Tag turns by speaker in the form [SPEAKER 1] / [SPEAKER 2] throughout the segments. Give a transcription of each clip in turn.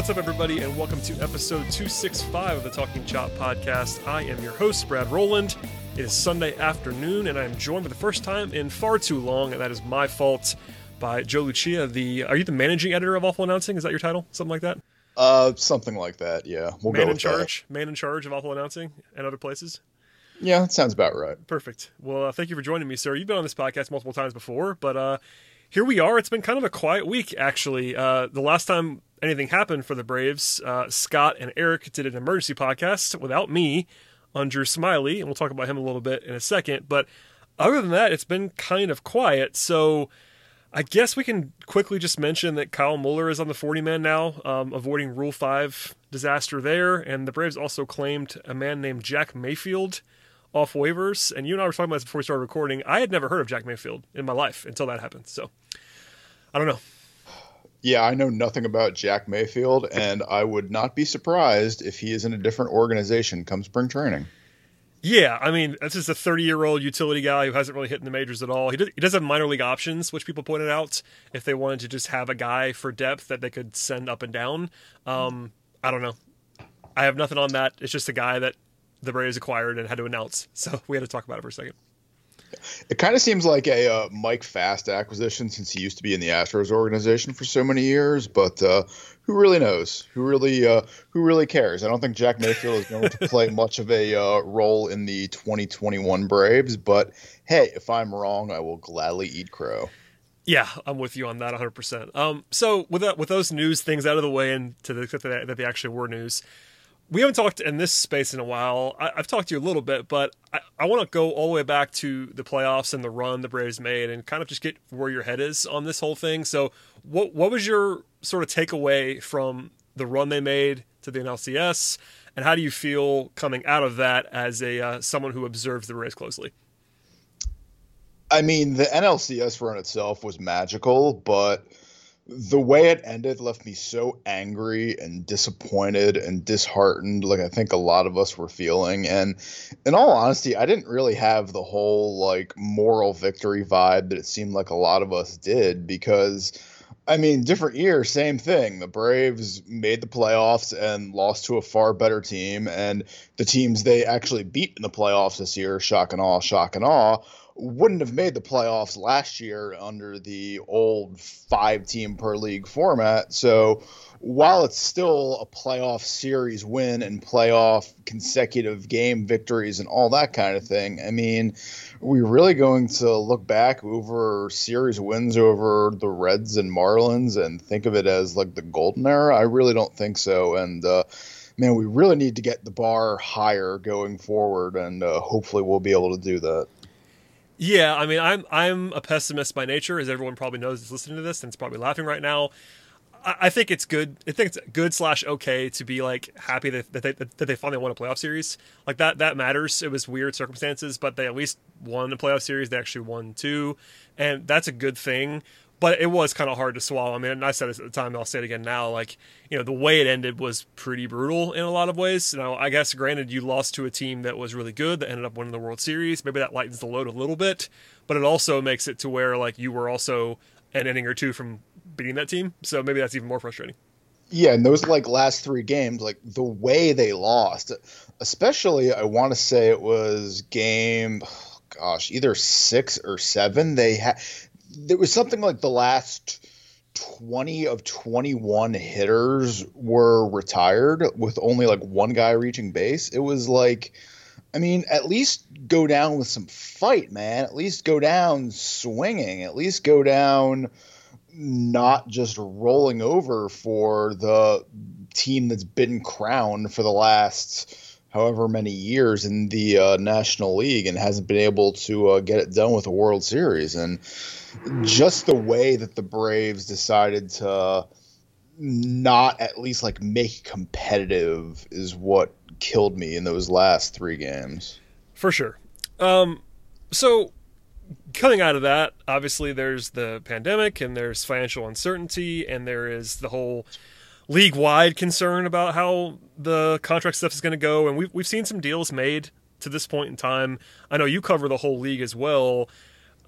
[SPEAKER 1] What's up, everybody, and welcome to episode 265 of the Talking Chop podcast. I am your host, Brad Rowland. It is Sunday afternoon, and I am joined for the first time in far too long, and that is my fault, by Joe Lucia. The Are you the managing editor of Awful Announcing? Is that your title? Something like that?
[SPEAKER 2] Uh, something like that. Yeah,
[SPEAKER 1] we'll man in charge. That. Man in charge of Awful Announcing and other places.
[SPEAKER 2] Yeah, that sounds about right.
[SPEAKER 1] Perfect. Well, uh, thank you for joining me, sir. You've been on this podcast multiple times before, but uh, here we are. It's been kind of a quiet week, actually. Uh, the last time anything happened for the Braves, uh, Scott and Eric did an emergency podcast without me on Drew Smyly, and we'll talk about him a little bit in a second. But other than that, it's been kind of quiet. So I guess we can quickly just mention that Kyle Muller is on the 40 man now, um, avoiding Rule 5 disaster there. And the Braves also claimed a man named Jack Mayfield off waivers. And you and I were talking about this before we started recording. I had never heard of Jack Mayfield in my life until that happened. So I don't know.
[SPEAKER 2] Yeah, I know nothing about Jack Mayfield, and I would not be surprised if he is in a different organization come spring training.
[SPEAKER 1] Yeah, I mean, this is a 30 year old utility guy who hasn't really hit in the majors at all. He does, he does have minor league options, which people pointed out if they wanted to just have a guy for depth that they could send up and down. Um, I don't know. I have nothing on that. It's just a guy that the Braves acquired and had to announce. So we had to talk about it for a second.
[SPEAKER 2] It kind of seems like a uh, Mike Fast acquisition since he used to be in the Astros organization for so many years. But uh, who really knows? Who really uh, who really cares? I don't think Jack Mayfield is going to play much of a uh, role in the 2021 Braves. But hey, if I'm wrong, I will gladly eat crow.
[SPEAKER 1] Yeah, I'm with you on that 100%. Um, so with that, with those news things out of the way, and to the extent that, that they actually were news, we haven't talked in this space in a while. I, have talked to you a little bit, but I, I want to go all the way back to the playoffs and the run the Braves made, and kind of just get where your head is on this whole thing. So, what what was your sort of takeaway from the run they made to the NLCS, and how do you feel coming out of that as a uh, someone who observes the Braves closely?
[SPEAKER 2] I mean, the NLCS run itself was magical, but the way it ended left me so angry and disappointed and disheartened like i think a lot of us were feeling and in all honesty i didn't really have the whole like moral victory vibe that it seemed like a lot of us did because I mean, different year, same thing. The Braves made the playoffs and lost to a far better team, and the teams they actually beat in the playoffs this year, shock and awe, shock and awe, wouldn't have made the playoffs last year under the old five team per league format. So while it's still a playoff series win and playoff consecutive game victories and all that kind of thing, I mean, we really going to look back over series wins over the Reds and Marlins and think of it as like the golden era? I really don't think so. And, uh, man, we really need to get the bar higher going forward, and uh, hopefully we'll be able to do that.
[SPEAKER 1] Yeah, I mean, I'm I'm a pessimist by nature, as everyone probably knows is listening to this and it's probably laughing right now. I, I think it's good. I think it's good slash okay to be like happy that, that they that they finally won a playoff series. Like that that matters. It was weird circumstances, but they at least won a playoff series. They actually won two, and that's a good thing but it was kind of hard to swallow. I mean, and I said this at the time, and I'll say it again now. Like, you know, the way it ended was pretty brutal in a lot of ways. Now, I guess, granted, you lost to a team that was really good that ended up winning the World Series. Maybe that lightens the load a little bit, but it also makes it to where, like, you were also an inning or two from beating that team. So maybe that's even more frustrating.
[SPEAKER 2] Yeah, and those like last three games, like the way they lost, especially I want to say it was game, oh gosh, either six or seven. They had there was something like the last 20 of 21 hitters were retired with only like one guy reaching base. It was like, I mean, at least go down with some fight, man. At least go down swinging. At least go down not just rolling over for the team that's been crowned for the last however many years in the uh, National League and hasn't been able to uh, get it done with a World Series. And just the way that the Braves decided to not at least like make competitive is what killed me in those last three games.
[SPEAKER 1] For sure. Um, so coming out of that, obviously there's the pandemic and there's financial uncertainty and there is the whole league wide concern about how the contract stuff is going to go. And we've, we've seen some deals made to this point in time. I know you cover the whole league as well.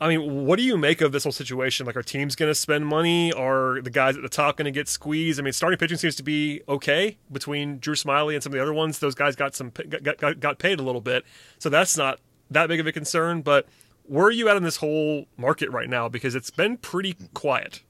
[SPEAKER 1] I mean, what do you make of this whole situation? Like, are teams going to spend money? Are the guys at the top going to get squeezed? I mean, starting pitching seems to be okay between Drew Smyly and some of the other ones. Those guys got some got, got, got paid a little bit, so that's not that big of a concern. But where are you at in this whole market right now? Because it's been pretty quiet.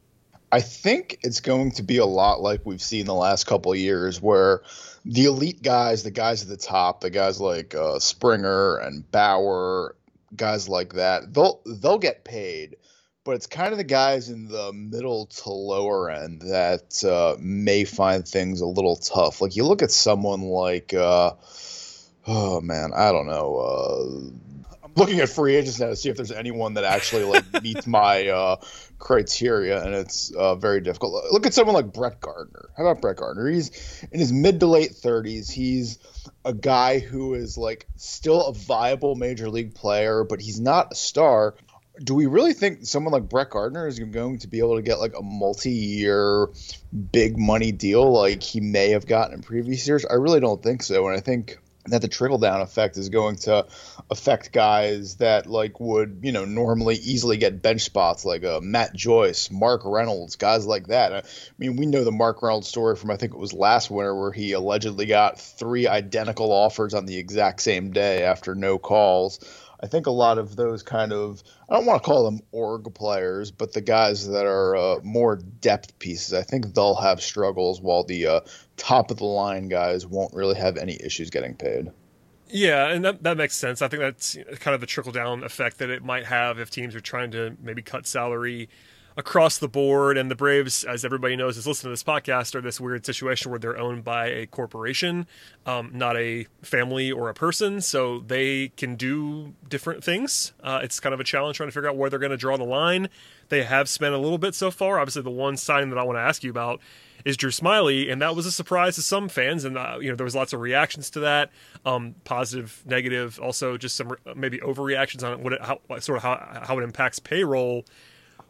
[SPEAKER 2] I think it's going to be a lot like we've seen the last couple years, where the elite guys, the guys at the top, the guys like uh, Springer and Bauer, guys like that, they'll they'll get paid, but it's kind of the guys in the middle to lower end that uh, may find things a little tough. Like you look at someone like, uh, oh man, I don't know. Looking at free agents now to see if there's anyone that actually like meets my uh, criteria, and it's uh, very difficult. Look at someone like Brett Gardner. How about Brett Gardner? He's in his mid to late 30s. He's a guy who is like still a viable major league player, but he's not a star. Do we really think someone like Brett Gardner is going to be able to get like a multi-year big money deal like he may have gotten in previous years? I really don't think so, and I think that the trickle down effect is going to affect guys that like would you know normally easily get bench spots like uh, Matt Joyce, Mark Reynolds, guys like that. I mean, we know the Mark Reynolds story from I think it was last winter where he allegedly got three identical offers on the exact same day after no calls. I think a lot of those kind of I don't want to call them org players, but the guys that are uh, more depth pieces, I think they'll have struggles, while the uh, top of the line guys won't really have any issues getting paid.
[SPEAKER 1] Yeah, and that that makes sense. I think that's kind of the trickle down effect that it might have if teams are trying to maybe cut salary across the board. And the Braves, as everybody knows, is listening to this podcast, are this weird situation where they're owned by a corporation, um, not a family or a person. So they can do different things. Uh, it's kind of a challenge trying to figure out where they're going to draw the line. They have spent a little bit so far. Obviously, the one signing that I want to ask you about is Drew Smyly, and that was a surprise to some fans, and uh, you know there was lots of reactions to that, um, positive, negative, also just some maybe overreactions on what it, how sort of how how it impacts payroll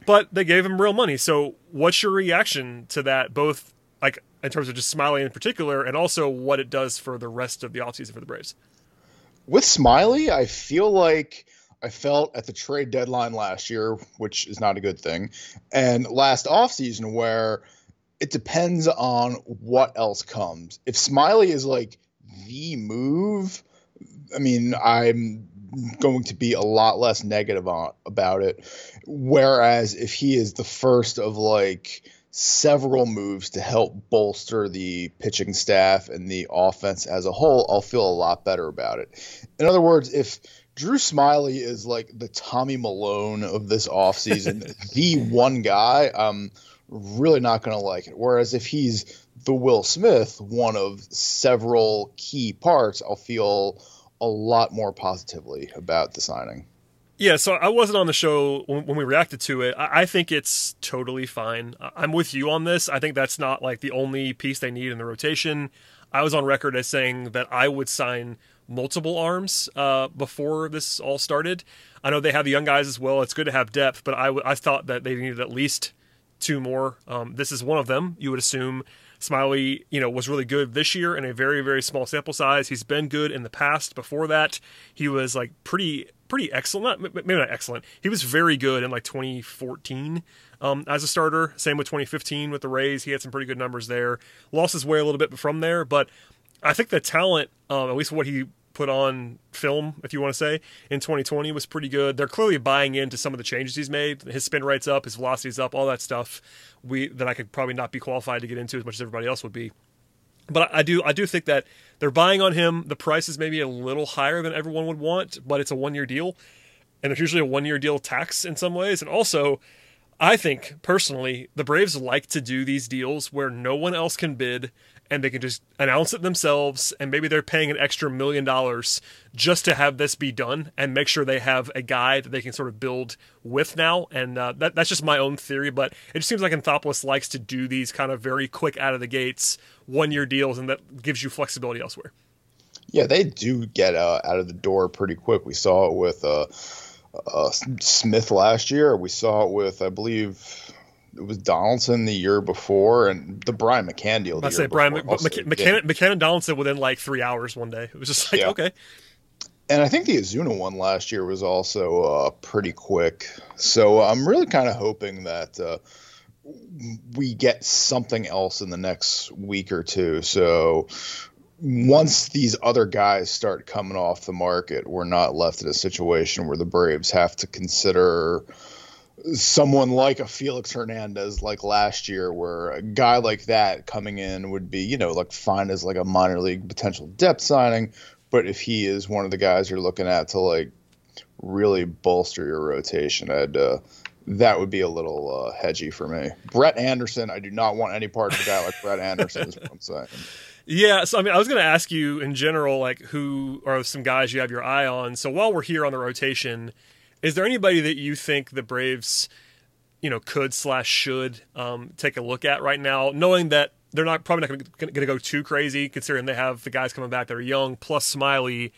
[SPEAKER 1] but they gave him real money. So, what's your reaction to that, both like in terms of just Smyly in particular, and also what it does for the rest of the offseason for the Braves?
[SPEAKER 2] With Smyly, I feel like I felt at the trade deadline last year, which is not a good thing, and last offseason, where it depends on what else comes. If Smyly is like the move, I mean, I'm going to be a lot less negative on, about it. Whereas if he is the first of like several moves to help bolster the pitching staff and the offense as a whole, I'll feel a lot better about it. In other words, if Drew Smyly is like the Tommy Milone of this offseason, the one guy, I'm really not going to like it. Whereas if he's the Will Smith, one of several key parts, I'll feel a lot more positively about the signing.
[SPEAKER 1] Yeah, so I wasn't on the show when, we reacted to it. I, think it's totally fine. I'm with you on this. I think that's not like the only piece they need in the rotation. I was on record as saying that I would sign multiple arms uh, before this all started. I know they have the young guys as well. It's good to have depth, but I, w- I thought that they needed at least two more. Um, this is one of them. You would assume Smyly, you know, was really good this year in a very very small sample size. He's been good in the past. Before that, he was like pretty pretty excellent. Not, maybe not excellent. He was very good in like 2014 um, as a starter. Same with 2015 with the Rays. He had some pretty good numbers there. Lost his way a little bit from there, but I think the talent, um, at least what he put on film, if you want to say, in 2020 was pretty good. They're clearly buying into some of the changes he's made. His spin rate's up, his velocity's up, all that stuff. We that I could probably not be qualified to get into as much as everybody else would be. But I do I do think that they're buying on him. The price is maybe a little higher than everyone would want, but it's a one year deal, and there's usually a one year deal tax in some ways, and also. I think personally, the Braves like to do these deals where no one else can bid and they can just announce it themselves and maybe they're paying an extra million dollars just to have this be done and make sure they have a guy that they can sort of build with now. And uh, that, that's just my own theory but it just seems like Anthopoulos likes to do these kind of very quick out of the gates one year deals and that gives you flexibility elsewhere.
[SPEAKER 2] Yeah they do get uh, out of the door pretty quick. We saw it with uh, uh, Smith last year. We saw it with, I believe, it was Donaldson the year before, and the Brian McCann deal.
[SPEAKER 1] I say Brian McCann, McCann, McCann and Donaldson within like three hours one day. It was just like yeah. okay.
[SPEAKER 2] And I think the Ozuna one last year was also uh, pretty quick. So I'm really kind of hoping that uh, we get something else in the next week or two. So once these other guys start coming off the market, we're not left in a situation where the Braves have to consider someone like a Felix Hernandez like last year where a guy like that coming in would be, you know, like fine as like a minor league potential depth signing, but if he is one of the guys you're looking at to like really bolster your rotation, I'd uh, that would be a little uh, hedgy for me. Brett Anderson, I do not want any part of a guy like Brett Anderson is what I'm saying.
[SPEAKER 1] Yeah, so I mean, I was going to ask you in general, like, who are some guys you have your eye on? So while we're here on the rotation, is there anybody that you think the Braves, you know, could slash should um, take a look at right now, knowing that they're not probably not going to go too crazy, considering they have the guys coming back that are young plus Smyly.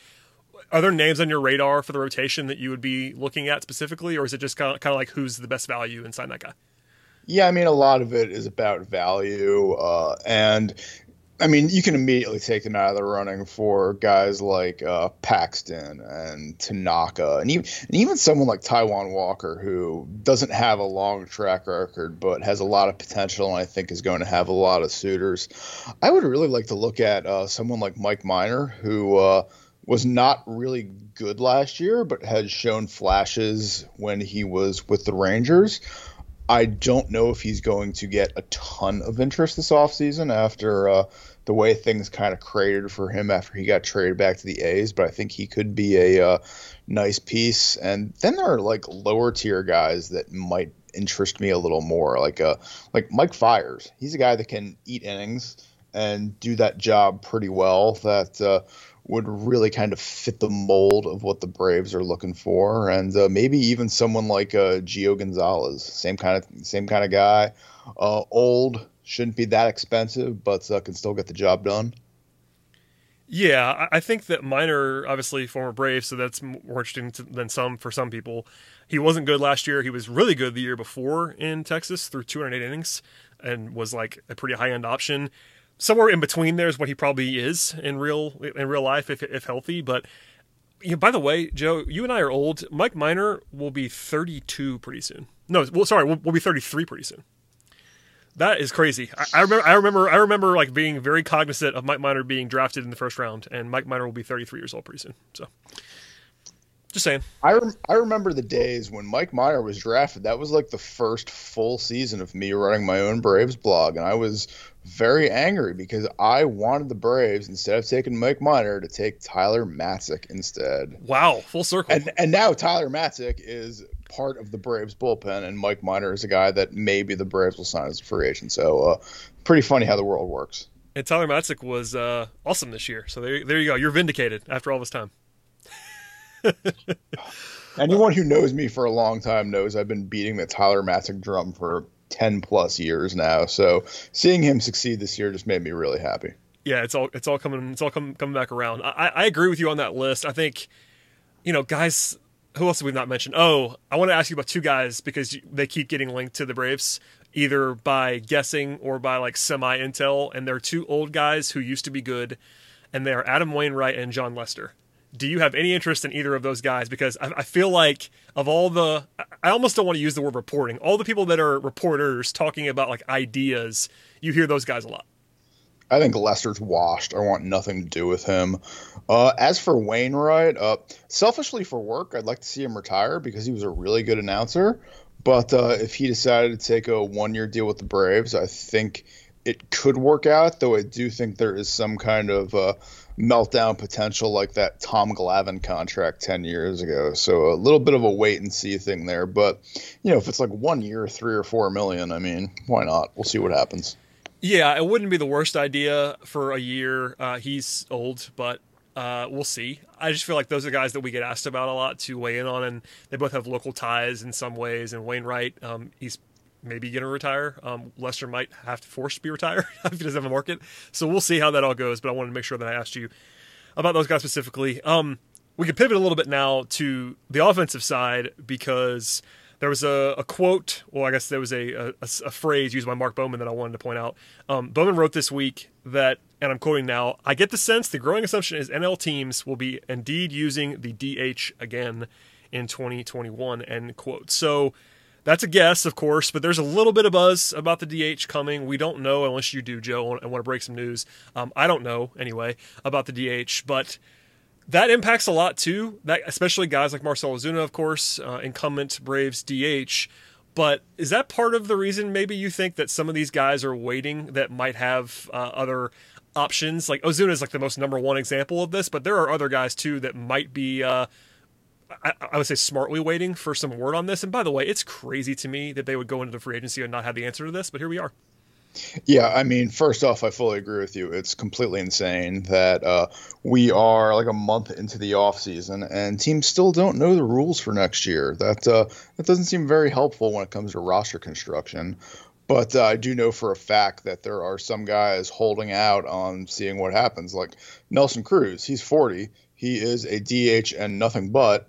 [SPEAKER 1] Are there names on your radar for the rotation that you would be looking at specifically, or is it just kind of, kind of like who's the best value inside that guy?
[SPEAKER 2] Yeah, I mean, a lot of it is about value, uh, and I mean, you can immediately take them out of the running for guys like uh, Paxton and Tanaka, and even and even someone like Taijuan Walker, who doesn't have a long track record but has a lot of potential, and I think is going to have a lot of suitors. I would really like to look at uh, someone like Mike Minor, who uh, was not really good last year, but has shown flashes when he was with the Rangers. I don't know if he's going to get a ton of interest this offseason after uh, the way things kind of cratered for him after he got traded back to the A's, but I think he could be a uh, nice piece. And then there are like lower tier guys that might interest me a little more, like uh, like Mike Fiers. He's a guy that can eat innings and do that job pretty well. That uh, would really kind of fit the mold of what the Braves are looking for, and uh, maybe even someone like uh, Gio Gonzalez, same kind of same kind of guy, uh, old, shouldn't be that expensive, but uh, can still get the job done.
[SPEAKER 1] Yeah, I think that Minor, obviously former Brave, so that's more interesting than some for some people. He wasn't good last year. He was really good the year before in Texas through 208 innings and was like a pretty high end option somewhere in between there is what he probably is in real in real life if if healthy. But you know, by the way, Joe, you and I are old. Mike Minor will be 32 pretty soon. No, well, sorry, we'll, we'll be 33 pretty soon. That is crazy. I, I, remember. I remember. I remember like being very cognizant of Mike Minor being drafted in the first round, and Mike Minor will be 33 years old pretty soon. So, just saying.
[SPEAKER 2] I rem- I remember the days when Mike Minor was drafted. That was like the first full season of me running my own Braves blog, and I was very angry because I wanted the Braves instead of taking Mike Minor to take Tyler Matzek instead.
[SPEAKER 1] Wow, full circle.
[SPEAKER 2] And and now Tyler Matzek is part of the Braves bullpen, and Mike Minor is a guy that maybe the Braves will sign as a free agent. So, uh, pretty funny how the world works.
[SPEAKER 1] And Tyler Matzek was uh, awesome this year. So there, there you go. You're vindicated after all this time.
[SPEAKER 2] Anyone who knows me for a long time knows I've been beating the Tyler Matzek drum for 10 plus years now. So seeing him succeed this year just made me really happy.
[SPEAKER 1] Yeah, it's all it's all coming it's all coming coming back around. I, I agree with you on that list. I think, you know, guys. Who else have we not mentioned? Oh, I want to ask you about two guys because they keep getting linked to the Braves, either by guessing or by like semi intel, and they're two old guys who used to be good, and they are Adam Wainwright and Jon Lester do you have any interest in either of those guys? Because I, I, feel like of all the, I almost don't want to use the word reporting. All the people that are reporters talking about like ideas, you hear those guys a lot.
[SPEAKER 2] I think Lester's washed. I want nothing to do with him. Uh, as for Wainwright, uh, selfishly for work, I'd like to see him retire because he was a really good announcer. But uh, if he decided to take a one-year deal with the Braves, I think it could work out. Though I do think there is some kind of uh, meltdown potential, like that Tom Glavine contract ten years ago. So a little bit of a wait and see thing there. But you know, if it's like one year, three or four million, I mean, why not? We'll see what happens.
[SPEAKER 1] Yeah, it wouldn't be the worst idea for a year. Uh, he's old, but uh, we'll see. I just feel like those are guys that we get asked about a lot to weigh in on, and they both have local ties in some ways. And Wainwright, um, he's maybe going to retire. Um, Lester might have to force to be retired if he doesn't have a market. So we'll see how that all goes. But I wanted to make sure that I asked you about those guys specifically. Um, we could pivot a little bit now to the offensive side because there was a, a quote, well, I guess there was a, a, a, phrase used by Mark Bowman that I wanted to point out. Um, Bowman wrote this week that, and I'm quoting now, I get the sense the growing assumption is NL teams will be indeed using the DH again in 2021, end quote. So that's a guess, of course, but there's a little bit of buzz about the DH coming. We don't know unless you do, Joe, I want to break some news. Um, I don't know, anyway, about the DH, but that impacts a lot too. That especially guys like Marcell Ozuna, of course, uh, incumbent Braves DH. But is that part of the reason maybe you think that some of these guys are waiting that might have uh, other options? Like Ozuna is like the most number one example of this, but there are other guys too that might be. Uh, I, I would say smartly waiting for some word on this. And by the way, it's crazy to me that they would go into the free agency and not have the answer to this, but here we are.
[SPEAKER 2] Yeah, I mean, first off, I fully agree with you. It's completely insane that uh, we are like a month into the off season and teams still don't know the rules for next year. That uh, that doesn't seem very helpful when it comes to roster construction. But uh, I do know for a fact that there are some guys holding out on seeing what happens. Like Nelson Cruz, he's 40. He is a DH and nothing but.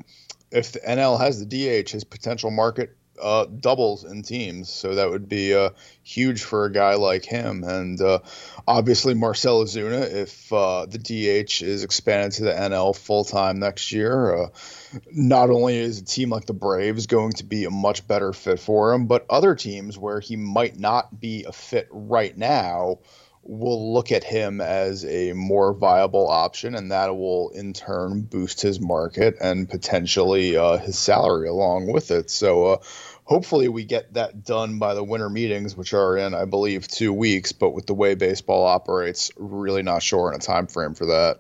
[SPEAKER 2] If the NL has the DH, his potential market uh, doubles in teams, so that would be uh, huge for a guy like him. And uh, obviously, Marcell Ozuna, if uh, the DH is expanded to the NL full time next year, uh, not only is a team like the Braves going to be a much better fit for him, but other teams where he might not be a fit right now will look at him as a more viable option, and that will in turn boost his market and potentially uh, his salary along with it. So, uh, hopefully, we get that done by the winter meetings, which are in, I believe, two weeks. But with the way baseball operates, really not sure on a time frame for that.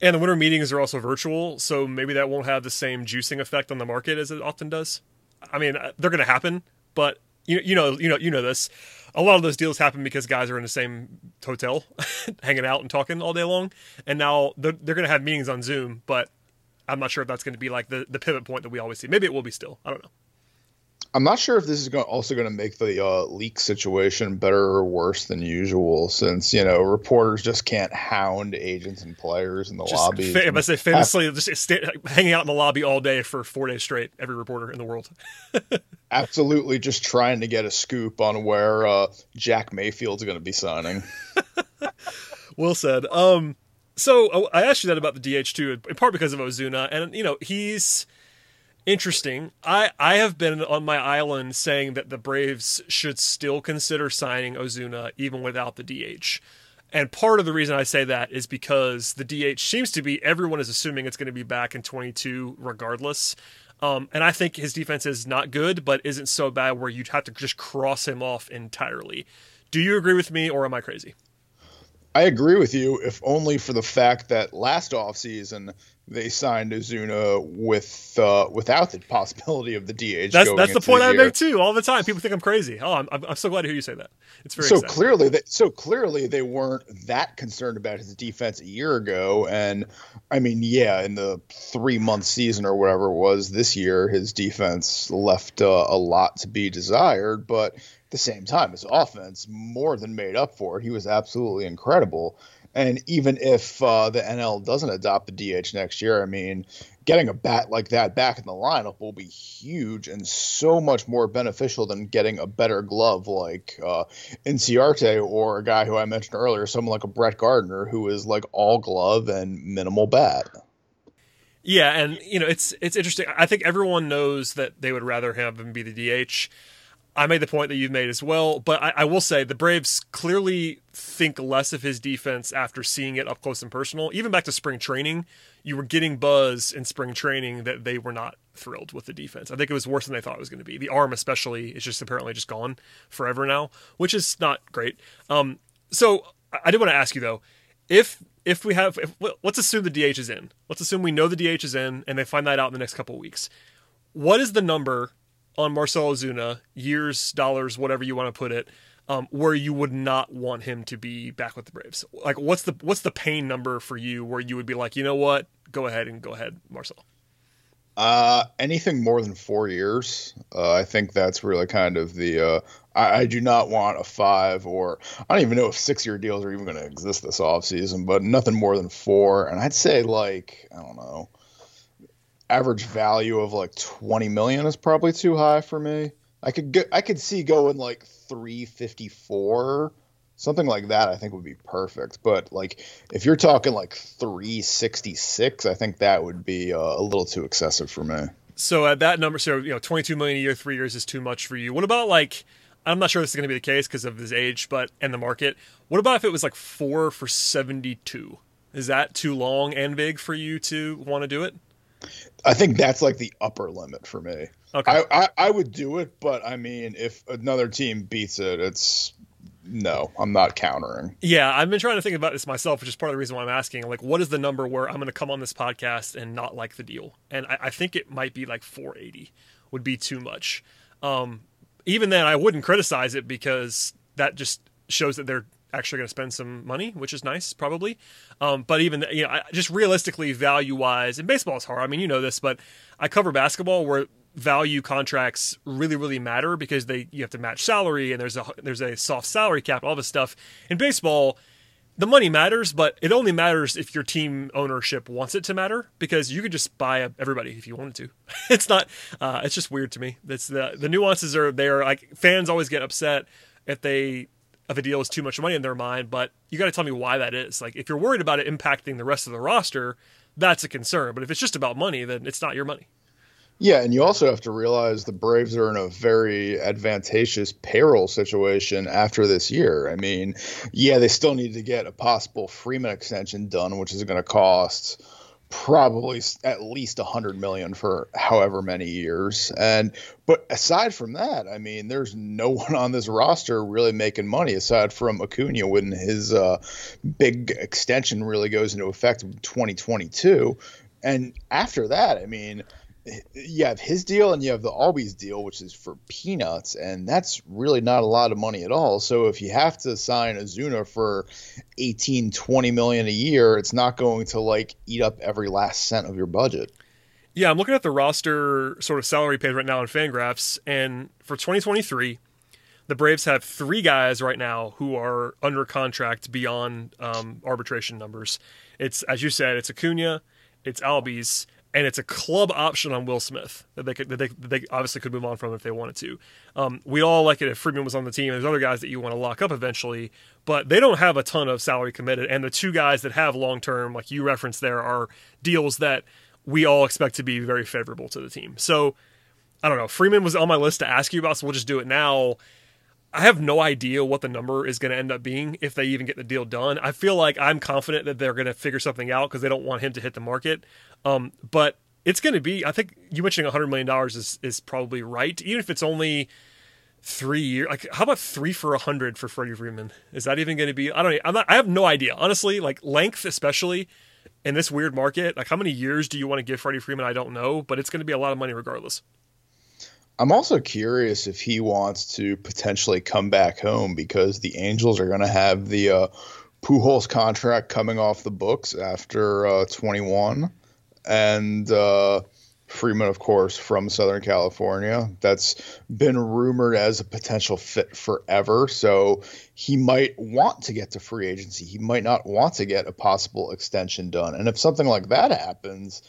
[SPEAKER 1] And the winter meetings are also virtual, so maybe that won't have the same juicing effect on the market as it often does. I mean, uh, they're going to happen, but you you know you know you know this a lot of those deals happen because guys are in the same hotel, hanging out and talking all day long. And now they're, they're going to have meetings on Zoom, but I'm not sure if that's going to be like the, the pivot point that we always see. Maybe it will be still. I don't know.
[SPEAKER 2] I'm not sure if this is also going to make the uh, leak situation better or worse than usual, since you know reporters just can't hound agents and players in the just lobby.
[SPEAKER 1] Fa- I say famously, have, just stay, hanging out in the lobby all day for four days straight. Every reporter in the world.
[SPEAKER 2] absolutely, just trying to get a scoop on where uh, Jack Mayfield's going to be signing.
[SPEAKER 1] well said. Um, so oh, I asked you that about the DH too, in part because of Ozuna, and you know he's interesting. I, I have been on my island saying that the Braves should still consider signing Ozuna even without the DH. And part of the reason I say that is because the DH seems to be everyone is assuming it's going to be back in 22 regardless. Um, and I think his defense is not good, but isn't so bad where you'd have to just cross him off entirely. Do you agree with me, or am I crazy?
[SPEAKER 2] I agree with you, if only for the fact that last offseason they signed Ozuna with uh, without the possibility of the DH.
[SPEAKER 1] That's that's the point the I make too all the time. People think I'm crazy. Oh, I'm, I'm so glad to hear you say that. It's very
[SPEAKER 2] so
[SPEAKER 1] exciting.
[SPEAKER 2] clearly that so clearly they weren't that concerned about his defense a year ago. And I mean, yeah, in the three month season or whatever it was this year, his defense left uh, a lot to be desired. But at the same time, his offense more than made up for it. He was absolutely incredible. And even if uh, the NL doesn't adopt the DH next year, I mean, getting a bat like that back in the lineup will be huge and so much more beneficial than getting a better glove like uh, Inciarte or a guy who I mentioned earlier, someone like a Brett Gardner who is like all glove and minimal bat.
[SPEAKER 1] Yeah, and you know it's it's interesting. I think everyone knows that they would rather have him be the DH. I made the point that you've made as well, but I, I, will say the Braves clearly think less of his defense after seeing it up close and personal. Even back to spring training, you were getting buzz in spring training that they were not thrilled with the defense. I think it was worse than they thought it was going to be. The arm, especially, is just apparently just gone forever now, which is not great. Um, so I did want to ask you though, if if we have, if, let's assume the DH is in. Let's assume we know the DH is in, and they find that out in the next couple weeks. What is the number on Marcell Ozuna, years, dollars, whatever you want to put it, um, where you would not want him to be back with the Braves? Like, what's the what's the pain number for you where you would be like, you know what, go ahead and go ahead, Marcell.
[SPEAKER 2] Uh, anything more than four years, uh, I think that's really kind of the. Uh, I, I, do not want a five or I don't even know if six year deals are even going to exist this offseason, but nothing more than four. And I'd say like I don't know, average value of like 20 million is probably too high for me. I could get, I could see going like 354, something like that. I think would be perfect. But like if you're talking like 366, I think that would be uh, a little too excessive for me.
[SPEAKER 1] So at that number, so you know, 22 million a year, three years is too much for you. What about like? I'm not sure this is going to be the case because of his age, but and the market. What about if it was like four for 72? Is that too long and big for you to want to do it?
[SPEAKER 2] I think that's like the upper limit for me. Okay. I, I, I would do it, but I mean, if another team beats it, it's no, I'm not countering.
[SPEAKER 1] Yeah, I've been trying to think about this myself, which is part of the reason why I'm asking. Like, what is the number where I'm going to come on this podcast and not like the deal? And I, I think it might be like 480 would be too much. Um, even then, I wouldn't criticize it because that just shows that they're actually going to spend some money, which is nice, probably. Um, but even you know, I, just realistically, value wise, and baseball is hard. I mean, you know this, but I cover basketball where value contracts really really matter because they you have to match salary and there's a there's a soft salary cap all this stuff in baseball the money matters but it only matters if your team ownership wants it to matter because you could just buy everybody if you wanted to it's not uh, it's just weird to me That's the the nuances are there like fans always get upset if they if a deal is too much money in their mind, but you got to tell me why that is. Like, if you're worried about it impacting the rest of the roster, that's a concern. But if it's just about money, then it's not your money.
[SPEAKER 2] Yeah, and you also have to realize the Braves are in a very advantageous payroll situation after this year. I mean, yeah, they still need to get a possible Freeman extension done, which is going to cost probably at least a hundred million for however many years. And but aside from that, I mean, there's no one on this roster really making money aside from Acuna when his uh, big extension really goes into effect in 2022. And after that, I mean, you have his deal and you have the Albies deal, which is for peanuts, and that's really not a lot of money at all. So if you have to sign Ozuna for 18, 20 million a year, it's not going to like eat up every last cent of your budget.
[SPEAKER 1] Yeah, I'm looking at the roster sort of salary page right now on Fangraphs, and for 2023, the Braves have three guys right now who are under contract beyond um, arbitration numbers. It's as you said, it's Acuna, it's Albies, and it's a club option on Will Smith that they could that they, that they obviously could move on from if they wanted to. Um, we all like it if Freeman was on the team. There's other guys that you want to lock up eventually, but they don't have a ton of salary committed. And the two guys that have long term, like you referenced there, are deals that we all expect to be very favorable to the team. So I don't know. Freeman was on my list to ask you about, so we'll just do it now. I have no idea what the number is going to end up being if they even get the deal done. I feel like I'm confident that they're going to figure something out because they don't want him to hit the market. Um, but it's going to be. I think you mentioning 100 million dollars is is probably right, even if it's only three years. Like, how about three for a hundred for Freddie Freeman? Is that even going to be? I don't. I'm not. I have no idea, honestly. Like length, especially in this weird market. Like, how many years do you want to give Freddie Freeman? I don't know, but it's going to be a lot of money regardless.
[SPEAKER 2] I'm also curious if he wants to potentially come back home because the Angels are going to have the uh, Pujols contract coming off the books after uh, 21, and uh, Freeman, of course, from Southern California. That's been rumored as a potential fit forever. So he might want to get to free agency. He might not want to get a possible extension done. And if something like that happens,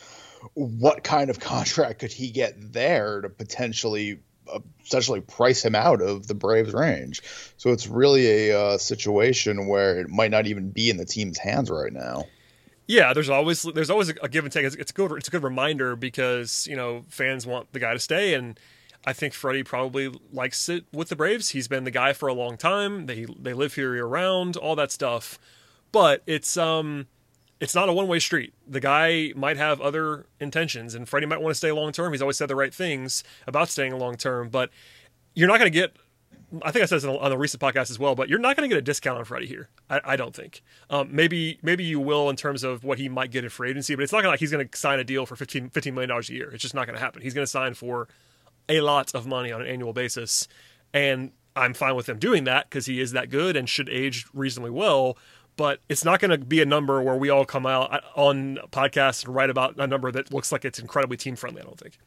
[SPEAKER 2] what kind of contract could he get there to potentially uh, essentially price him out of the Braves range. So it's really a uh, situation where it might not even be in the team's hands right now.
[SPEAKER 1] Yeah, there's always there's always a give and take. It's, it's a good it's a good reminder because you know fans want the guy to stay, and I think Freddie probably likes it with the Braves. He's been the guy for a long time. They they live here year round, all that stuff. But it's um it's not a one way street. The guy might have other intentions, and Freddie might want to stay long term. He's always said the right things about staying long term, but you're not going to get. I think I said this on a recent podcast as well, but you're not going to get a discount on Freddie here. I, I don't think. Um, maybe maybe you will in terms of what he might get in free agency, but it's not gonna like he's going to sign a deal for 15, $15 million a year. It's just not going to happen. He's going to sign for a lot of money on an annual basis, and I'm fine with him doing that because he is that good and should age reasonably well but it's not going to be a number where we all come out on podcasts and write about a number that looks like it's incredibly team friendly. I don't think.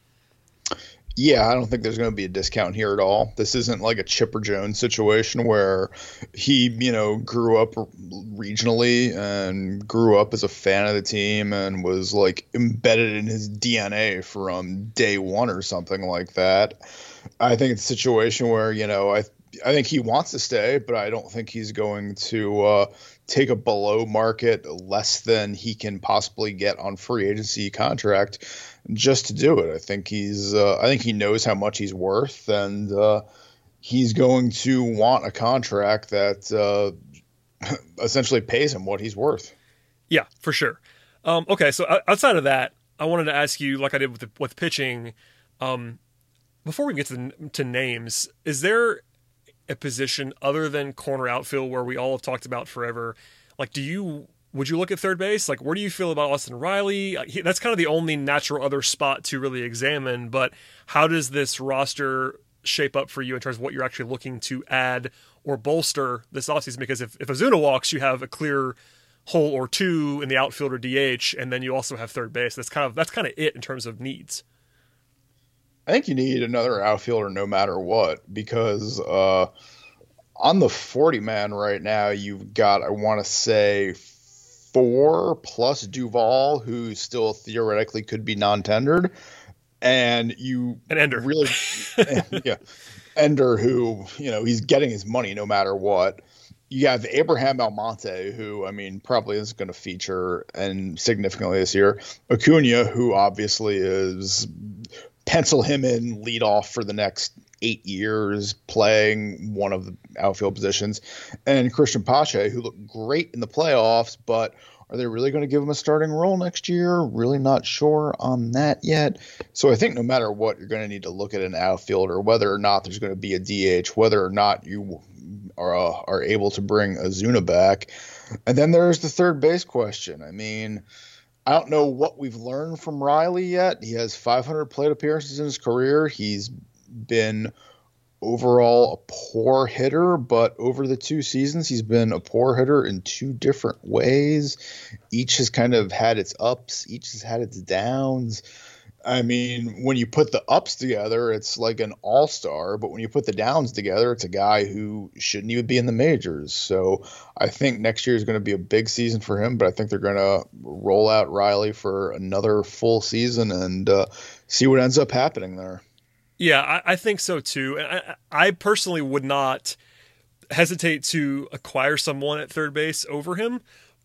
[SPEAKER 2] Yeah, I don't think there's going to be a discount here at all. This isn't like a Chipper Jones situation where he, you know, grew up regionally and grew up as a fan of the team and was like embedded in his DNA from day one or something like that. I think it's a situation where, you know, I I think he wants to stay, but I don't think he's going to uh, take a below market, less than he can possibly get on free agency contract just to do it. I think he's, uh, I think he knows how much he's worth, and uh, he's going to want a contract that uh, essentially pays him what he's worth.
[SPEAKER 1] Yeah, for sure. Um, okay, so outside of that, I wanted to ask you, like I did with the, with pitching, um, before we get to to names, is there a position other than corner outfield where we all have talked about forever? Like, do you would you look at third base? Like, where do you feel about Austin Riley? Uh, that's kind of the only natural other spot to really examine. But how does this roster shape up for you in terms of what you're actually looking to add or bolster this offseason? Because if, if Ozuna walks, you have a clear hole or two in the outfield or DH, and then you also have third base. That's kind of that's kind of it in terms of needs.
[SPEAKER 2] I think you need another outfielder no matter what because uh, on the 40 man right now, you've got, I want to say, four plus Duvall, who still theoretically could be non tendered. And you
[SPEAKER 1] and Ender
[SPEAKER 2] really, yeah, Ender, who you know he's getting his money no matter what. You have Abraham Almonte, who I mean probably isn't going to feature and significantly this year. Acuna, who obviously is pencil him in lead off for the next eight years playing one of the outfield positions, and Christian Pache, who looked great in the playoffs, but are they really going to give him a starting role next year? Really not sure on that yet. So I think no matter what, you're going to need to look at an outfielder, whether or not there's going to be a DH, whether or not you are uh, are able to bring Ozuna back, and then there's the third base question. I mean. I don't know what we've learned from Riley yet. He has 500 plate appearances in his career. He's been overall a poor hitter, but over the two seasons, he's been a poor hitter in two different ways. Each has kind of had its ups, each has had its downs. I mean, when you put the ups together, it's like an all star, but when you put the downs together, it's a guy who shouldn't even be in the majors. So I think next year is going to be a big season for him, but I think they're going to roll out Riley for another full season and uh, see what ends up happening there.
[SPEAKER 1] Yeah, I, I think so too. And I, I personally would not hesitate to acquire someone at third base over him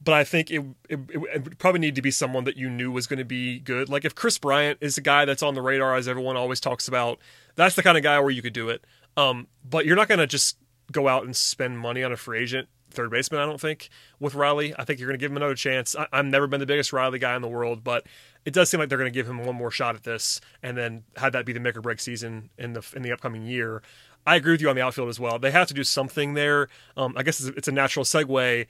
[SPEAKER 1] but I think it, it, it, would probably need to be someone that you knew was going to be good. Like if Kris Bryant is a guy that's on the radar, as everyone always talks about, that's the kind of guy where you could do it. Um, but you're not going to just go out and spend money on a free agent third baseman. I don't think with Riley. I think you're going to give him another chance. I, I've never been the biggest Riley guy in the world, but it does seem like they're going to give him one more shot at this, and then have that be the make or break season in the in the upcoming year. I agree with you on the outfield as well. They have to do something there. Um, I guess it's a natural segue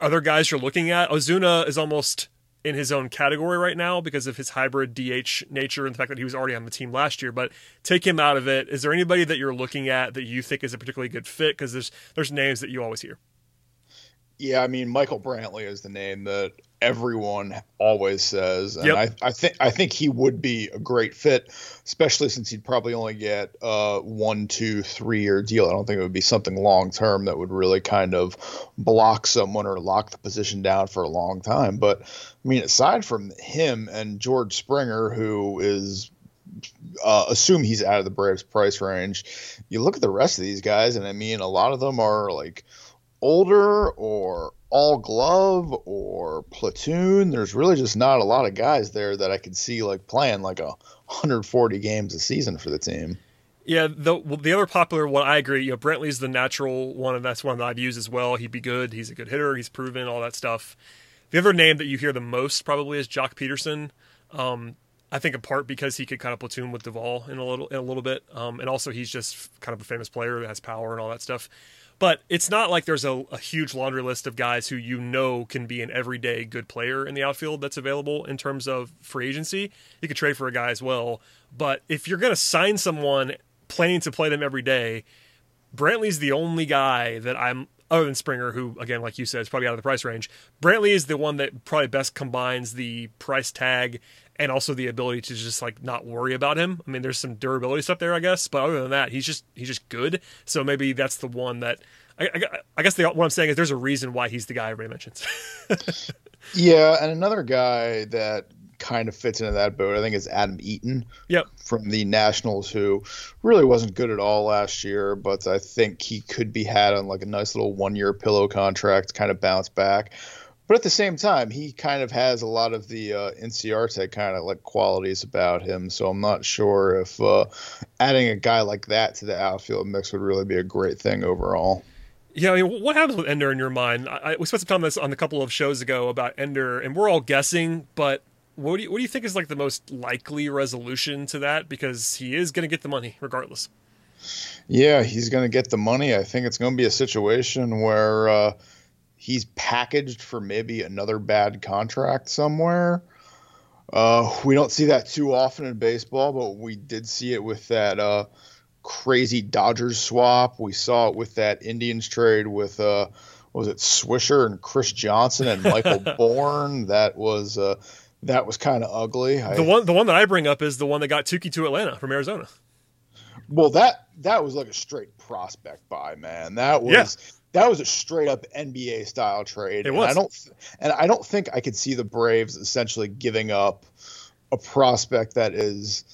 [SPEAKER 1] other guys you're looking at, Ozuna is almost in his own category right now because of his hybrid DH nature and the fact that he was already on the team last year. But take him out of it. Is there anybody that you're looking at that you think is a particularly good fit? Because there's there's names that you always hear.
[SPEAKER 2] Yeah, I mean Michael Brantley is the name that everyone always says, and yep. I, I think I think he would be a great fit, especially since he'd probably only get a one, two, three year deal. I don't think it would be something long term that would really kind of block someone or lock the position down for a long time. But I mean, aside from him and George Springer, who is uh, assume he's out of the Braves price range. You look at the rest of these guys, and I mean, a lot of them are like older or all glove or platoon. There's really just not a lot of guys there that I could see like playing like a 140 games a season for the team.
[SPEAKER 1] Yeah, the the other popular one, I agree. You know, Brantley's the natural one, and that's one that I've used as well. He'd be good. He's a good hitter. He's proven all that stuff. The other name that you hear the most probably is Joc Pederson. Um, I think in part because he could kind of platoon with Duvall in a little in a little bit, um, and also he's just kind of a famous player that has power and all that stuff. But it's not like there's a, a, huge laundry list of guys who you know can be an everyday good player in the outfield that's available in terms of free agency. You could trade for a guy as well. But if you're going to sign someone planning to play them every day, Brantley's the only guy that I'm other than Springer, who again, like you said, is probably out of the price range. Brantley is the one that probably best combines the price tag and also the ability to just like not worry about him. I mean, there's some durability stuff there, I guess, but other than that, he's just he's just good. So maybe that's the one that I, I, I guess the, what I'm saying is there's a reason why he's the guy everybody mentions.
[SPEAKER 2] yeah, and another guy that kind of fits into that boat, I think, is Adam Eaton.
[SPEAKER 1] Yep.
[SPEAKER 2] From the Nationals, who really wasn't good at all last year, but I think he could be had on like a nice little one year pillow contract, kind of bounce back. But at the same time, he kind of has a lot of the uh, Inciarte kind of like qualities about him. So I'm not sure if uh, adding a guy like that to the outfield mix would really be a great thing overall.
[SPEAKER 1] Yeah, I mean, what happens with Ender in your mind? I, we spent some time on this on a couple of shows ago about Ender, and we're all guessing, but what do you what do you think is like the most likely resolution to that? Because he is going to get the money regardless.
[SPEAKER 2] Yeah, he's going to get the money. I think it's going to be a situation where uh, he's packaged for maybe another bad contract somewhere. Uh, we don't see that too often in baseball, but we did see it with that uh, crazy Dodgers swap. We saw it with that Indians trade with uh, was it Swisher and Chris Johnson and Michael Bourn. That was uh, that was kind of ugly.
[SPEAKER 1] The I, one the one that I bring up is the one that got Touki to Atlanta from Arizona.
[SPEAKER 2] Well, that that was like a straight prospect buy, man. That was yeah. That was a straight up NBA style trade.
[SPEAKER 1] It was.
[SPEAKER 2] And I don't and I don't think I could see the Braves essentially giving up a prospect that is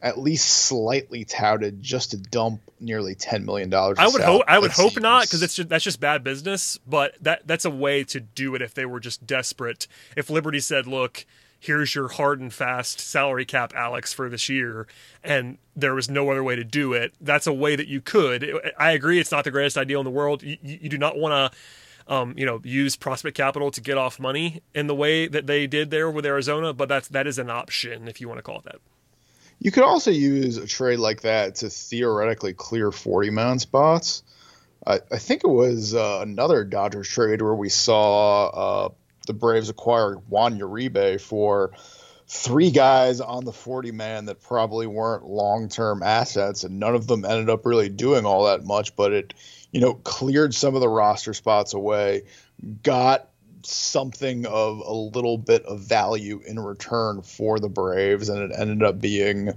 [SPEAKER 2] at least slightly touted just to dump nearly ten million dollars.
[SPEAKER 1] I would hope. I would hope seems... not because it's just, that's just bad business. But that that's a way to do it if they were just desperate. If Liberty said, "Look, here's your hard and fast salary cap, Alex, for this year, and there was no other way to do it. That's a way that you could. I agree, it's not the greatest idea in the world. You, you do not want to. Um, you know, use prospect capital to get off money in the way that they did there with Arizona, but that's that is an option if you want to call it that.
[SPEAKER 2] You could also use a trade like that to theoretically clear 40 man spots. I, I think it was uh, another Dodgers trade where we saw uh, the Braves acquired Juan Uribe for three guys on the 40 man that probably weren't long term assets, and none of them ended up really doing all that much, but it, you know, cleared some of the roster spots away, got something of a little bit of value in return for the Braves, and it ended up being,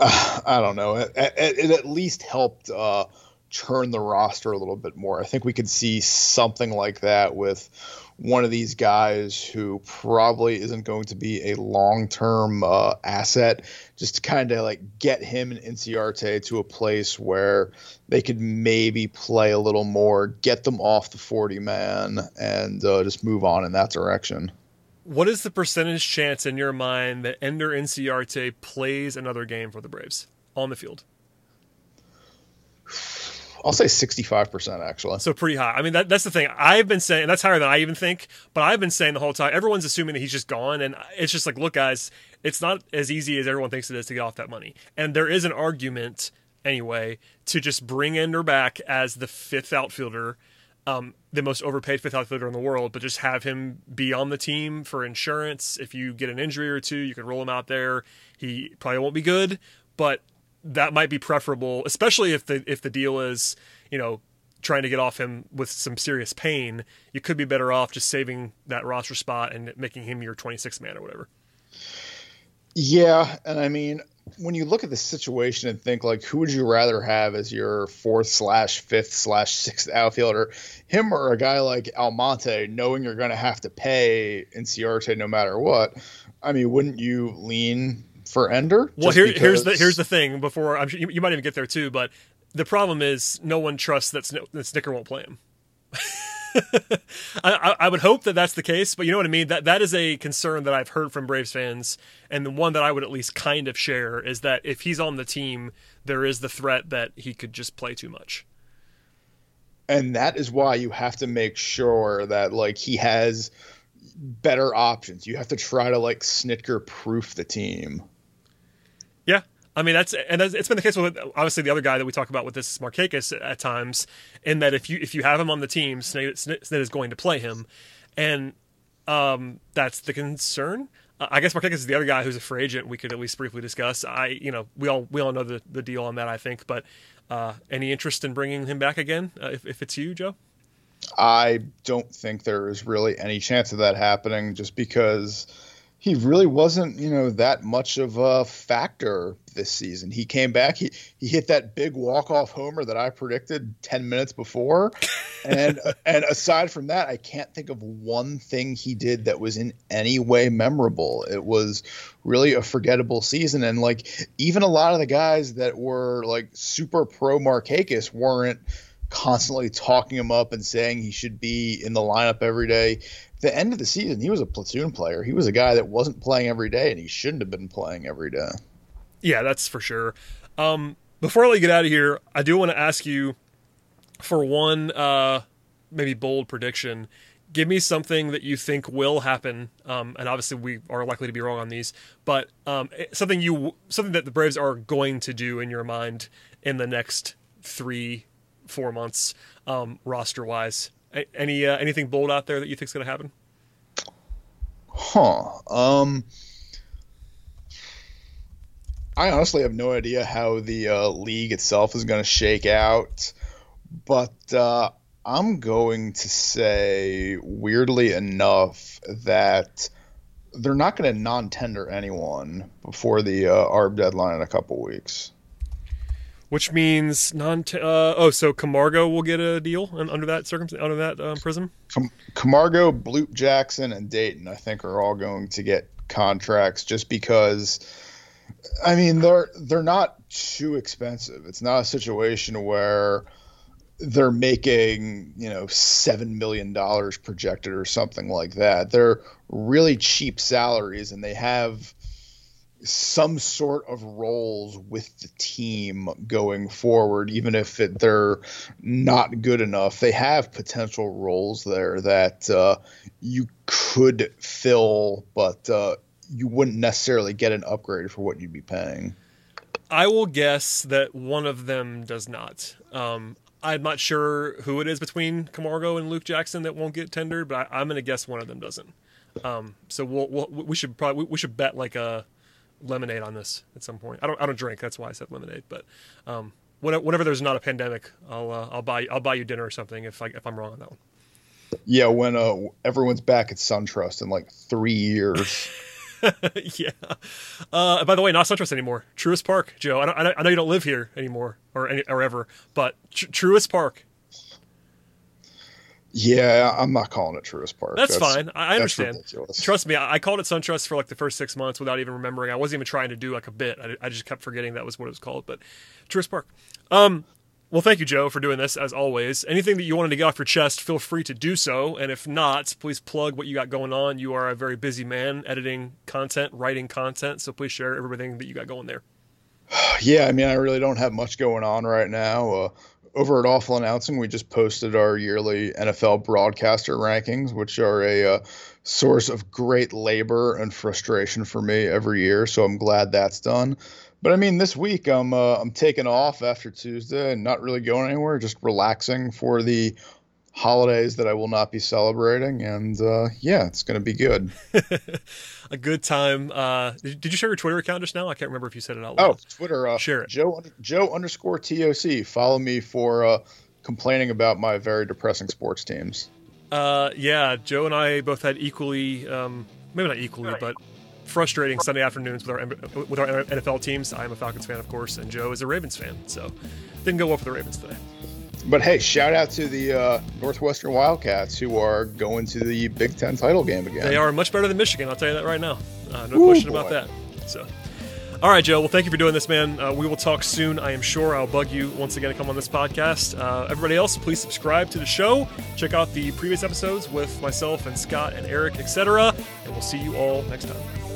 [SPEAKER 2] uh, I don't know, it, it, it at least helped. Uh, turn the roster a little bit more. I think we could see something like that with one of these guys who probably isn't going to be a long term uh, asset, just to kind of like get him and Inciarte to a place where they could maybe play a little more, get them off the 40 man, and uh, just move on in that direction.
[SPEAKER 1] What is the percentage chance in your mind that Ender Inciarte plays another game for the Braves on the field?
[SPEAKER 2] I'll say 65% actually.
[SPEAKER 1] So pretty high. I mean, that, that's the thing. I've been saying, that's higher than I even think, but I've been saying the whole time, everyone's assuming that he's just gone. And it's just like, look, guys, it's not as easy as everyone thinks it is to get off that money. And there is an argument, anyway, to just bring Ender back as the fifth outfielder. Um, the most overpaid fifth outfielder in the world, but just have him be on the team for insurance. If you get an injury or two, you can roll him out there. He probably won't be good, but that might be preferable, especially if the if the deal is you know trying to get off him with some serious pain. You could be better off just saving that roster spot and making him your 26 man or whatever.
[SPEAKER 2] Yeah, and I mean when you look at the situation and think like who would you rather have as your fourth slash fifth slash sixth outfielder him or a guy like almonte knowing you're going to have to pay Inciarte no matter what i mean wouldn't you lean for Ender.
[SPEAKER 1] Well, here, because... here's the here's the thing. Before I'm sure you, you, might even get there too, but the problem is no one trusts that, Sn- that Snitker won't play him. I, I, would hope that that's the case, but you know what I mean. That that is a concern that I've heard from Braves fans, and the one that I would at least kind of share is that if he's on the team, there is the threat that he could just play too much.
[SPEAKER 2] And that is why you have to make sure that like he has better options. You have to try to like Snitker proof the team.
[SPEAKER 1] Yeah, I mean that's and that's, it's been the case with obviously the other guy that we talk about with this Markakis at times, in that if you if you have him on the team, Snit, Snit is going to play him, and um, that's the concern. Uh, I guess Markakis is the other guy who's a free agent. We could at least briefly discuss. I you know we all we all know the the deal on that. I think, but uh, any interest in bringing him back again uh, if if it's you, Joe?
[SPEAKER 2] I don't think there is really any chance of that happening just because he really wasn't, you know, that much of a factor this season. He came back, he he hit that big walk-off homer that I predicted 10 minutes before. And and aside from that, I can't think of one thing he did that was in any way memorable. It was really a forgettable season and like even a lot of the guys that were like super pro Markakis weren't constantly talking him up and saying he should be in the lineup every day. The end of the season, he was a platoon player. He was a guy that wasn't playing every day, and he shouldn't have been playing every day.
[SPEAKER 1] Yeah, that's for sure. Um, before I get out of here, I do want to ask you for one, uh, maybe bold prediction. Give me something that you think will happen, um, and obviously we are likely to be wrong on these. But um, something you, something that the Braves are going to do in your mind in the next three four months um, roster wise. Any uh, anything bold out there that you think is going to happen?
[SPEAKER 2] Huh. Um. I honestly have no idea how the uh, league itself is going to shake out, but uh, I'm going to say, weirdly enough, that they're not going to non-tender anyone before the uh, ARB deadline in a couple weeks
[SPEAKER 1] which means non. Uh, oh, so Camargo will get a deal under that circumstance, under that um, prism.
[SPEAKER 2] Cam- Camargo, Luke Jackson, and Dayton, I think, are all going to get contracts just because. I mean, they're they're not too expensive. It's not a situation where they're making you know seven million dollars projected or something like that. They're really cheap salaries, and they have some sort of roles with the team going forward, even if it, they're not good enough. They have potential roles there that uh, you could fill, but uh, you wouldn't necessarily get an upgrade for what you'd be paying.
[SPEAKER 1] I will guess that one of them does not. Um, I'm not sure who it is between Camargo and Luke Jackson that won't get tendered, but I, am going to guess one of them doesn't. Um, so we'll, we'll, we should probably we should bet like a lemonade on this at some point. I don't I don't drink. That's why I said lemonade. But um, whenever there's not a pandemic, I'll uh, I'll buy I'll buy you dinner or something if I if I'm wrong on that one.
[SPEAKER 2] Yeah, when uh, everyone's back at SunTrust in like three years.
[SPEAKER 1] yeah. Uh, by the way, not SunTrust anymore. Truist Park, Joe. I, I know you don't live here anymore or any, or ever, but Tr- Truist Park
[SPEAKER 2] yeah, I'm not calling it Truist Park.
[SPEAKER 1] That's, that's fine. I understand. Trust me, I called it SunTrust for like the first six months without even remembering. I wasn't even trying to do like a bit. I, I just kept forgetting that was what it was called. But Truist Park. Um, well, thank you, Joe, for doing this as always. Anything that you wanted to get off your chest, feel free to do so. And if not, please plug what you got going on. You are a very busy man, editing content, writing content. So please share everything that you got going there.
[SPEAKER 2] Yeah, I mean, I really don't have much going on right now. Uh, over at Awful Announcing, we just posted our yearly NFL broadcaster rankings, which are a uh, source of great labor and frustration for me every year. So I'm glad that's done. But I mean, this week I'm uh, I'm taking off after Tuesday and not really going anywhere, just relaxing for the holidays that I will not be celebrating. And uh, yeah, it's going to be good.
[SPEAKER 1] a good time. Uh, did, did, you share your Twitter account just now? I can't remember if you said it out loud.
[SPEAKER 2] Oh, Twitter. Uh,
[SPEAKER 1] share it.
[SPEAKER 2] Joe Joe underscore TOC. Follow me for uh, complaining about my very depressing sports teams.
[SPEAKER 1] Uh, yeah, Joe and I both had equally, um, maybe not equally, but frustrating Sunday afternoons with our with our NFL teams. I'm a Falcons fan, of course, and Joe is a Ravens fan. So didn't go well for the Ravens today.
[SPEAKER 2] But hey, shout out to the uh, Northwestern Wildcats who are going to the Big Ten title game again.
[SPEAKER 1] They are much better than Michigan. I'll tell you that right now. Uh, no Ooh, question about that. So, All right, Joe. Well, thank you for doing this, man. Uh, we will talk soon. I am sure I'll bug you once again to come on this podcast. Uh, everybody else, please subscribe to the show. Check out the previous episodes with myself and Scott and Eric, etc. And we'll see you all next time.